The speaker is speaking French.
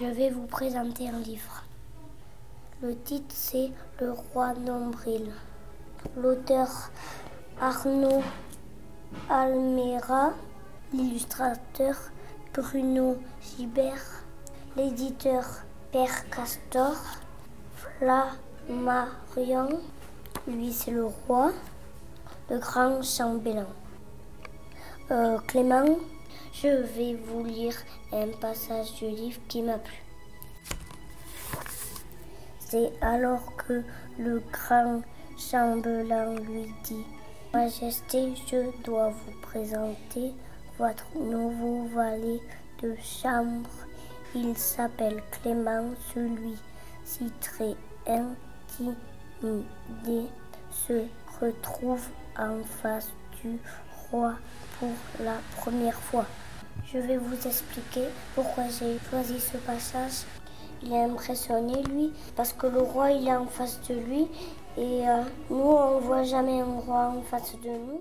Je vais vous présenter un livre. Le titre c'est Le roi nombril. L'auteur Arnaud Almera, l'illustrateur Bruno Gibert, l'éditeur Père Castor, Flammarion, lui c'est le roi, le grand chambellan. Euh, Clément, je vais vous lire un passage du livre qui m'a plu. C'est alors que le grand chambellan lui dit Majesté, je dois vous présenter votre nouveau valet de chambre. Il s'appelle Clément, celui-ci très intimidé se retrouve en face du roi pour la première fois. Je vais vous expliquer pourquoi j'ai choisi ce passage. Il est impressionné, lui, parce que le roi, il est en face de lui. Et euh, nous, on ne voit jamais un roi en face de nous.